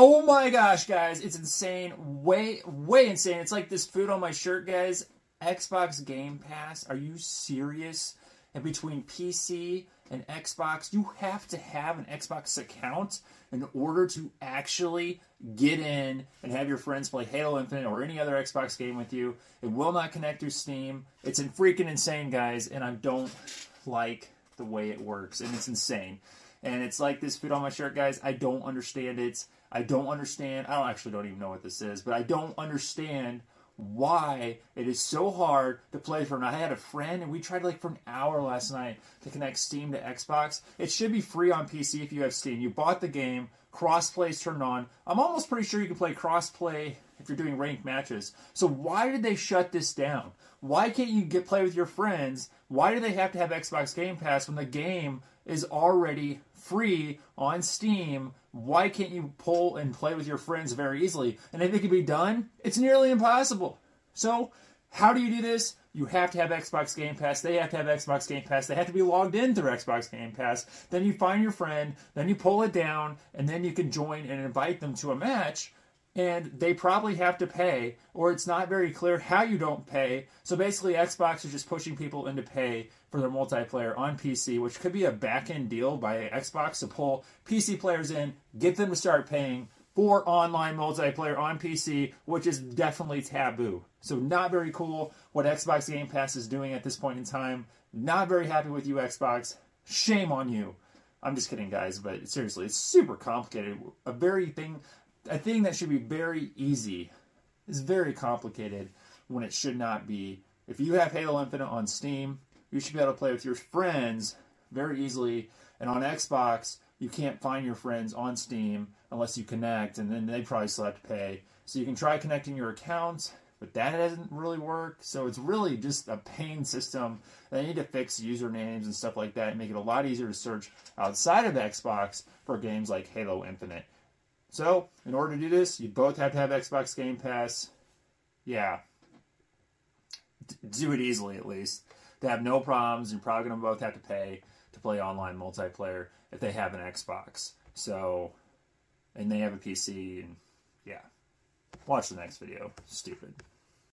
Oh my gosh, guys, it's insane. Way, way insane. It's like this food on my shirt, guys. Xbox Game Pass. Are you serious? And between PC and Xbox, you have to have an Xbox account in order to actually get in and have your friends play Halo Infinite or any other Xbox game with you. It will not connect through Steam. It's in freaking insane, guys, and I don't like the way it works, and it's insane. And it's like this fit on my shirt, guys. I don't understand it. I don't understand. I don't actually don't even know what this is, but I don't understand why it is so hard to play for. And I had a friend, and we tried like for an hour last night to connect Steam to Xbox. It should be free on PC if you have Steam. You bought the game, crossplay is turned on. I'm almost pretty sure you can play crossplay if you're doing ranked matches. So why did they shut this down? Why can't you get play with your friends? Why do they have to have Xbox Game Pass when the game is already free on Steam? Why can't you pull and play with your friends very easily? And if it can be done, it's nearly impossible. So, how do you do this? You have to have Xbox Game Pass. They have to have Xbox Game Pass. They have to be logged in through Xbox Game Pass. Then you find your friend, then you pull it down, and then you can join and invite them to a match and they probably have to pay, or it's not very clear how you don't pay. So basically, Xbox is just pushing people into pay for their multiplayer on PC, which could be a back end deal by Xbox to pull PC players in, get them to start paying for online multiplayer on PC, which is definitely taboo. So, not very cool what Xbox Game Pass is doing at this point in time. Not very happy with you, Xbox. Shame on you. I'm just kidding, guys, but seriously, it's super complicated. A very thing a thing that should be very easy is very complicated when it should not be. If you have Halo Infinite on Steam, you should be able to play with your friends very easily. And on Xbox, you can't find your friends on Steam unless you connect, and then they probably still have to pay. So you can try connecting your accounts, but that doesn't really work. So it's really just a pain system. They need to fix usernames and stuff like that and make it a lot easier to search outside of Xbox for games like Halo Infinite. So, in order to do this, you both have to have Xbox Game Pass. Yeah. D- do it easily, at least. They have no problems. You're probably going to both have to pay to play online multiplayer if they have an Xbox. So, and they have a PC, and yeah. Watch the next video. Stupid.